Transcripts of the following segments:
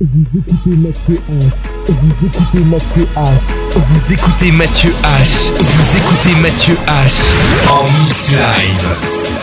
Vous écoutez Mathieu H. Vous écoutez Mathieu H. Vous écoutez Mathieu H. Vous écoutez Mathieu H. En mix live.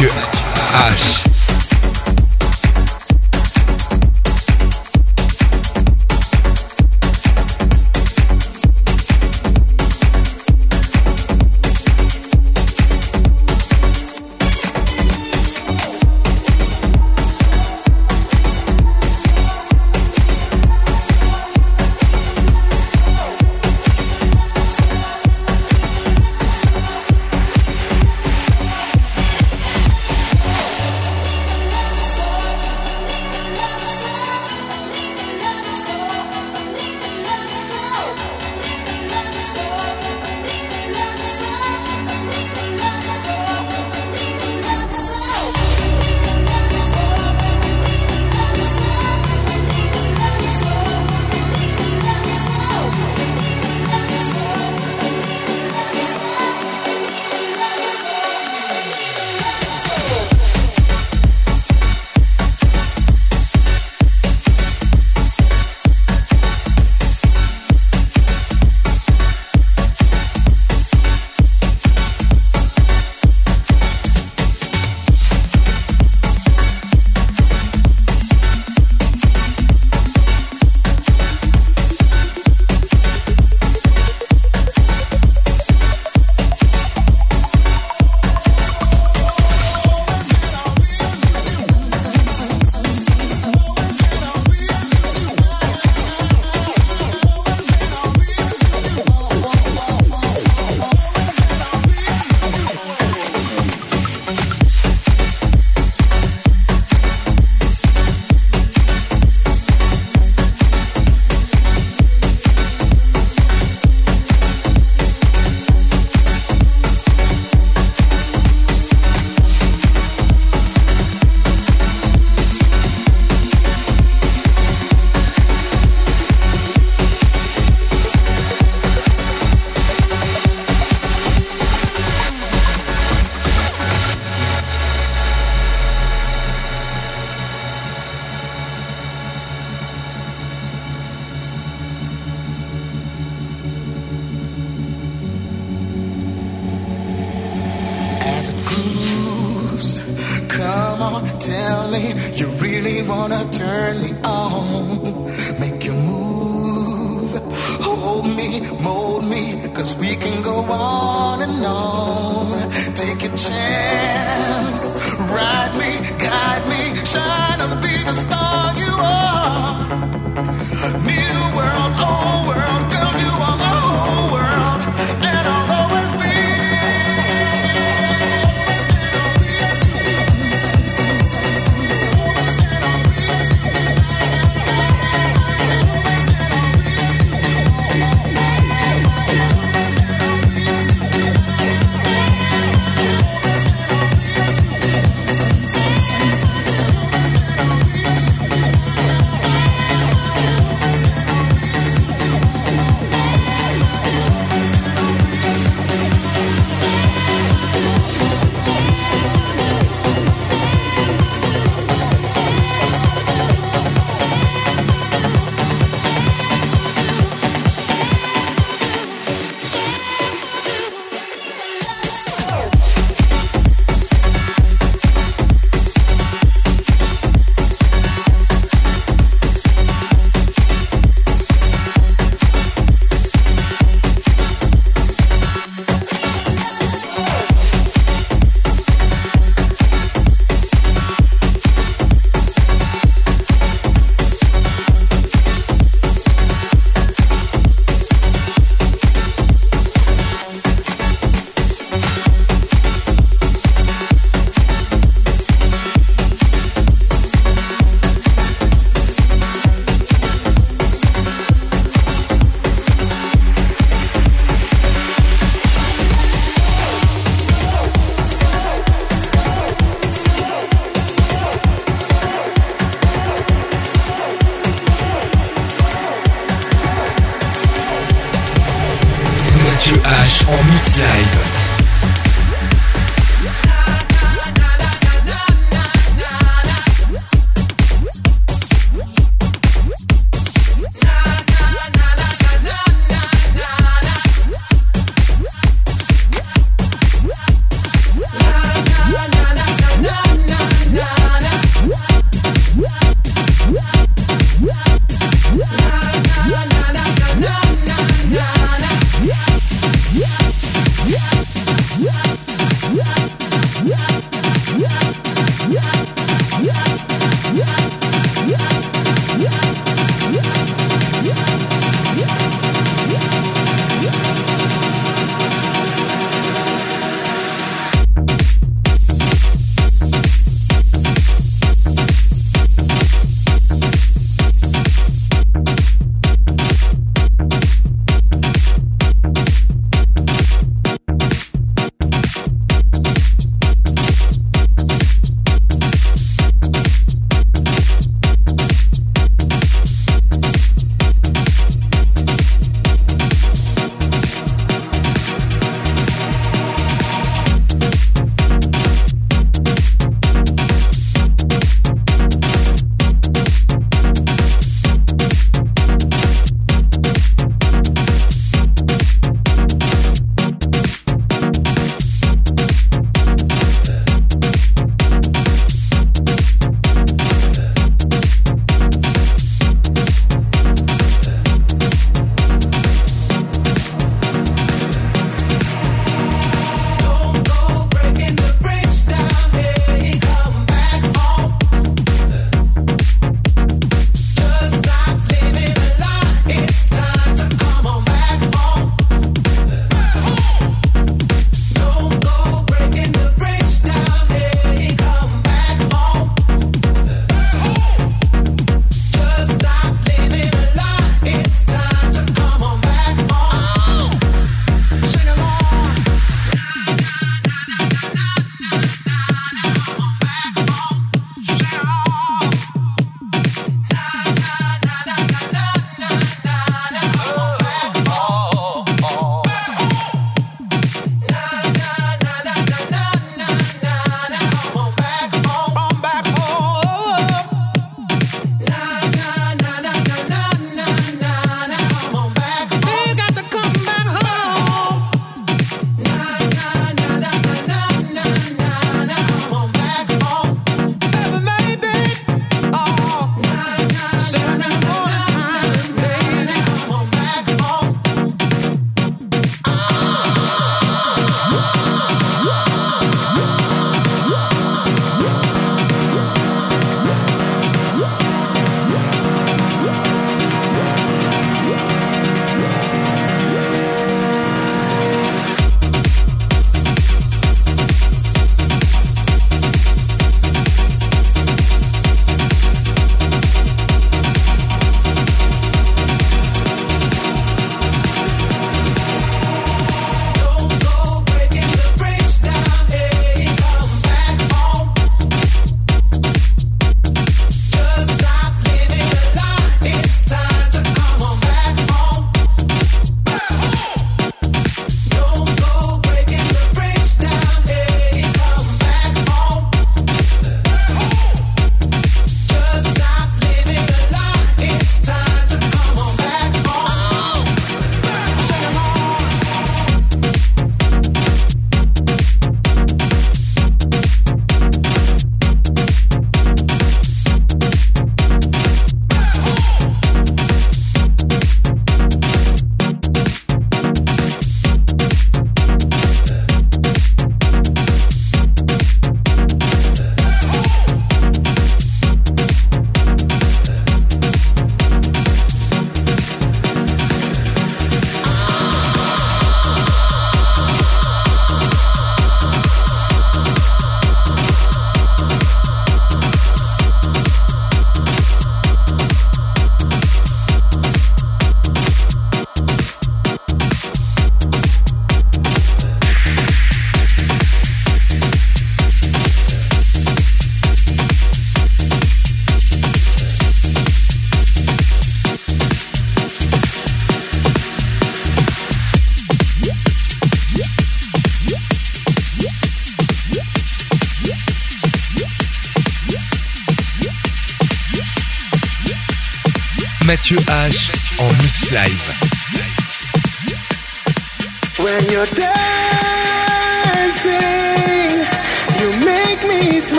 Mathieu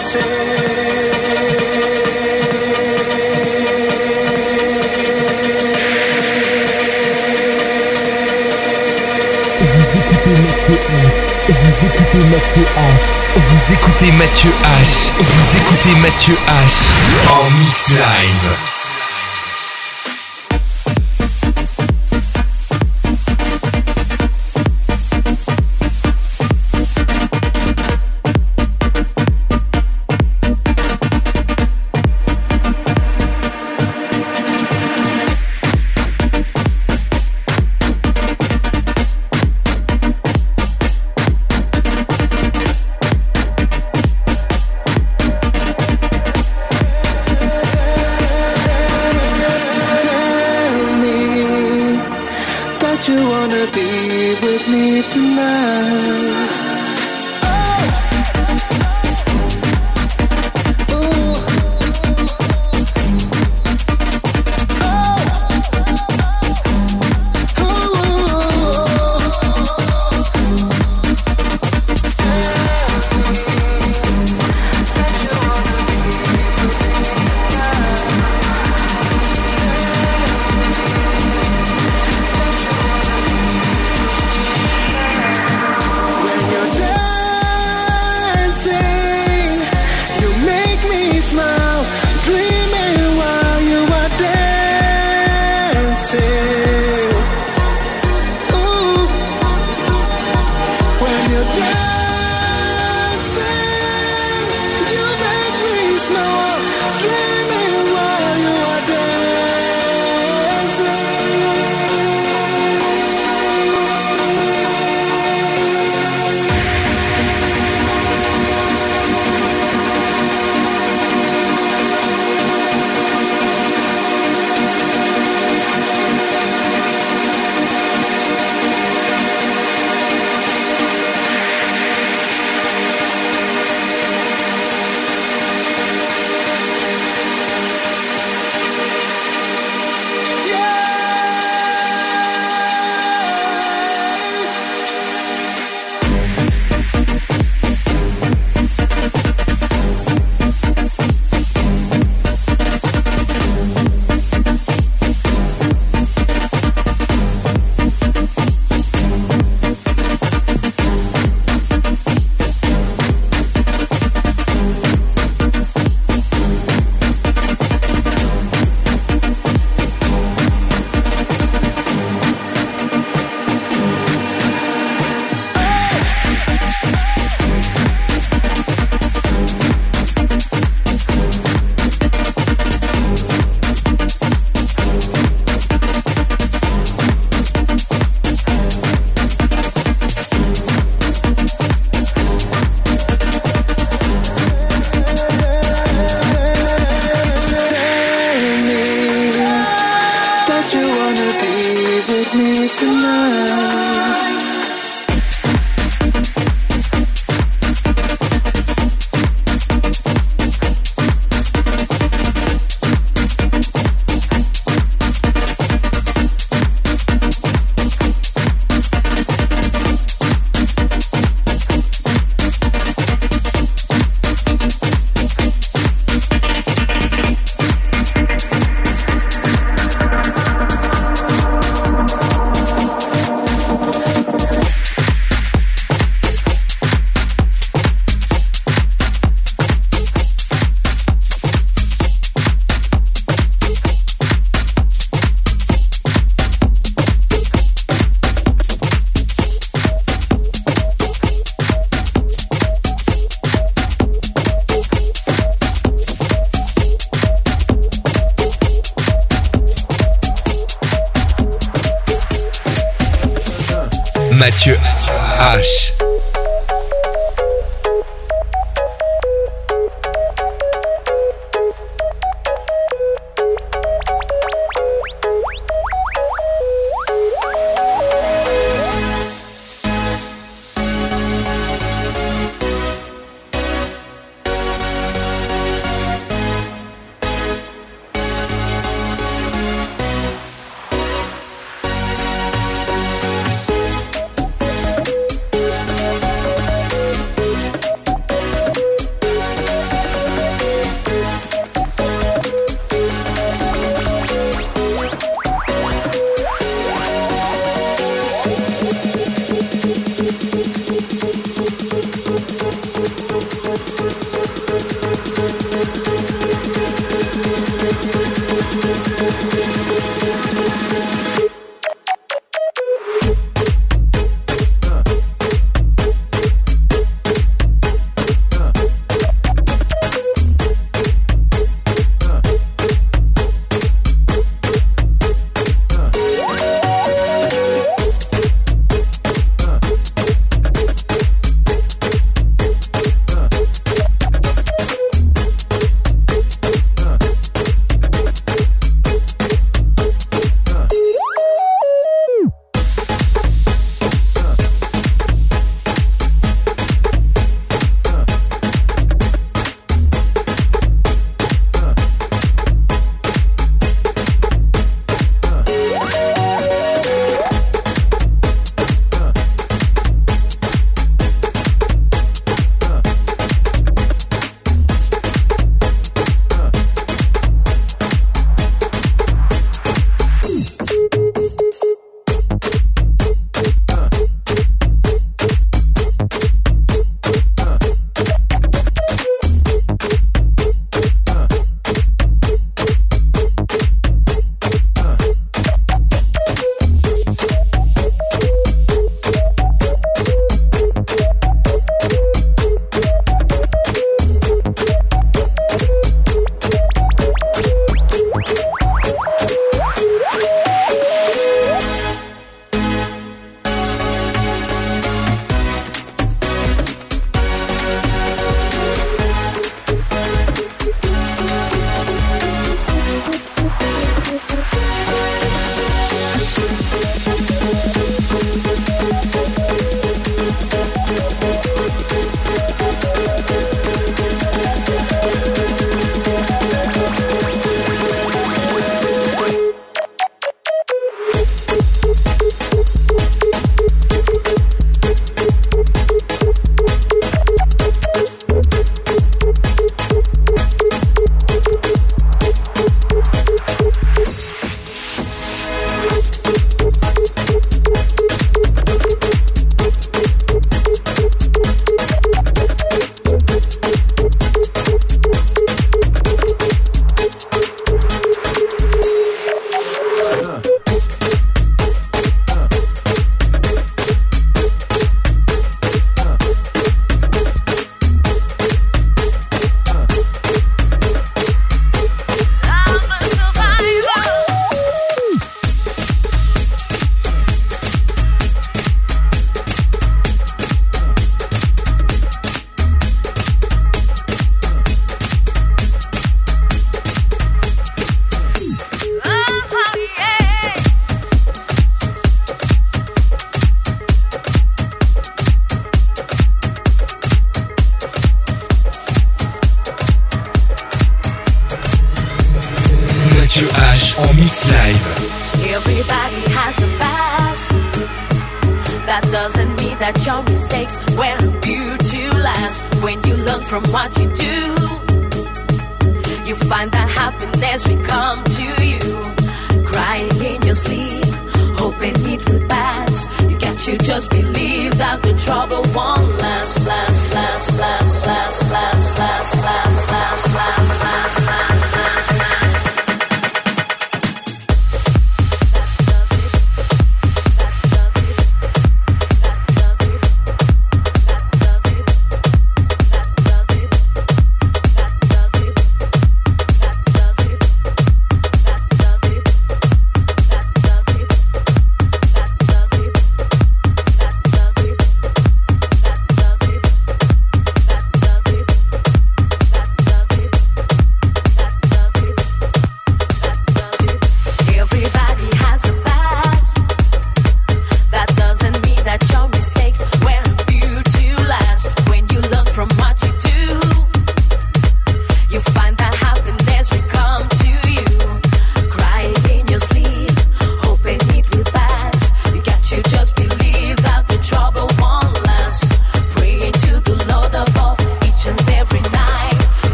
Vous écoutez Mathieu H, vous écoutez Mathieu H, vous écoutez Mathieu H, vous écoutez Mathieu H en mix live. yeah. you wanna be with me tonight?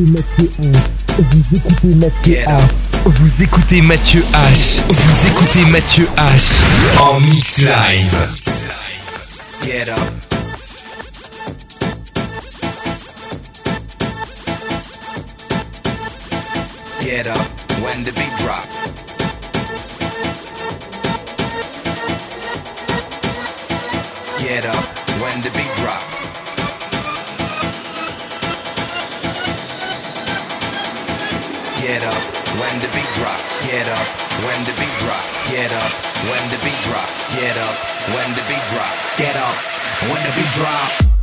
Écoutez Mathieu H. Vous écoutez Mathieu H. Vous écoutez Mathieu H. Vous écoutez Mathieu H. En mix live. Get up. Get up when the beat drop. Get up when the beat drop. Get up when the beat drop. Get up when the beat drop. Get up when the beat drop. Get up when the beat drop. Get up when the beat drop.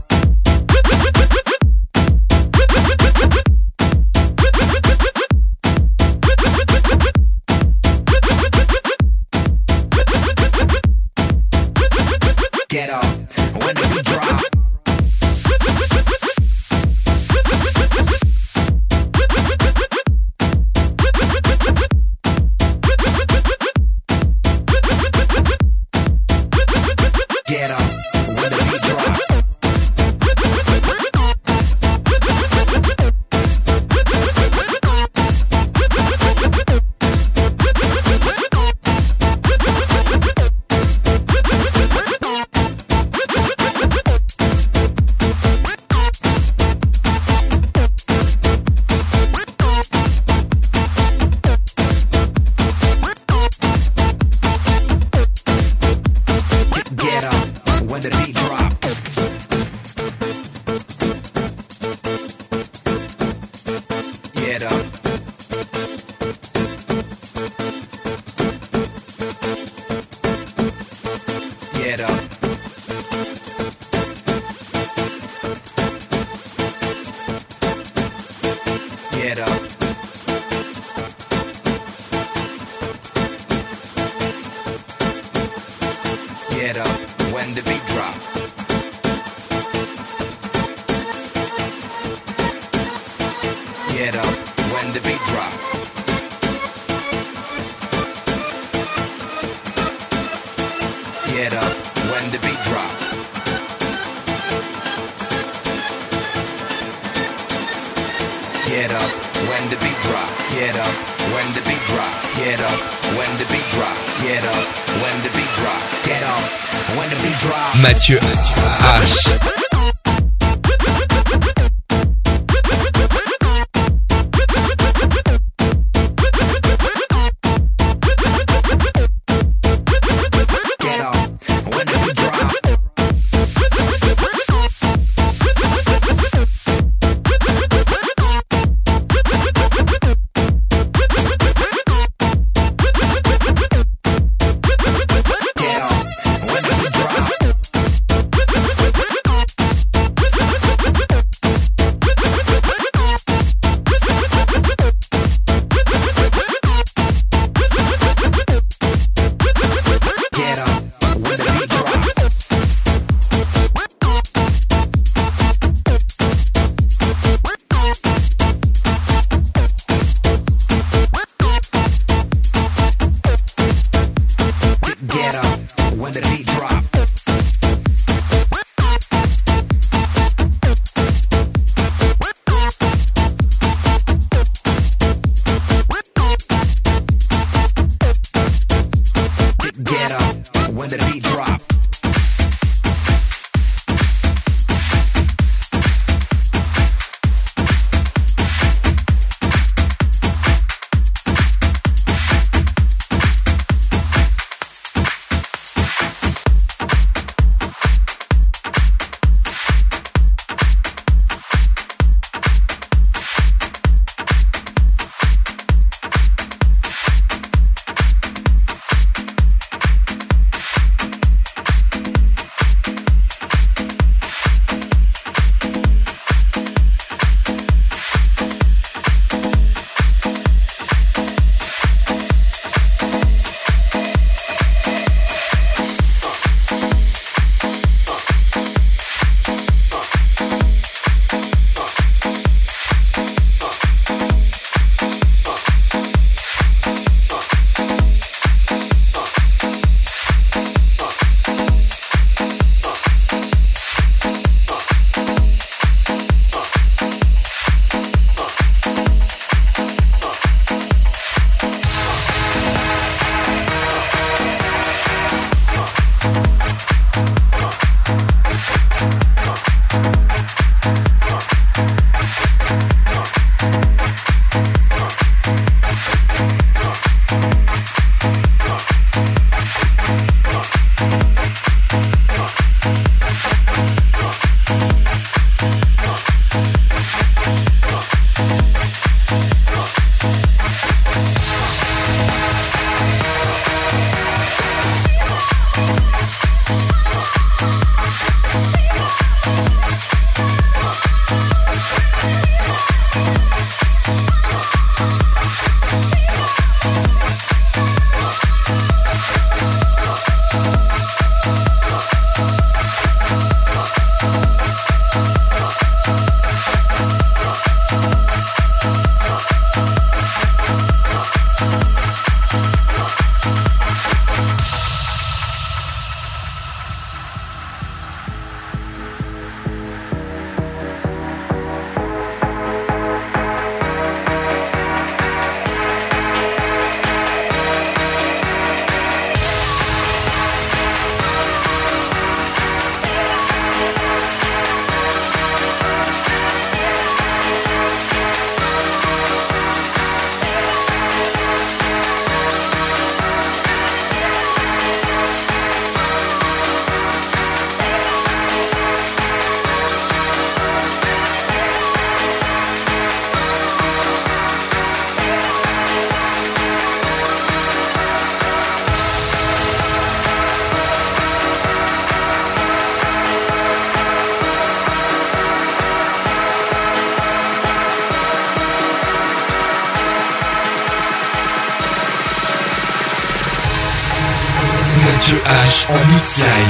H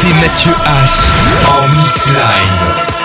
Écoutez Mathieu H. En mix live.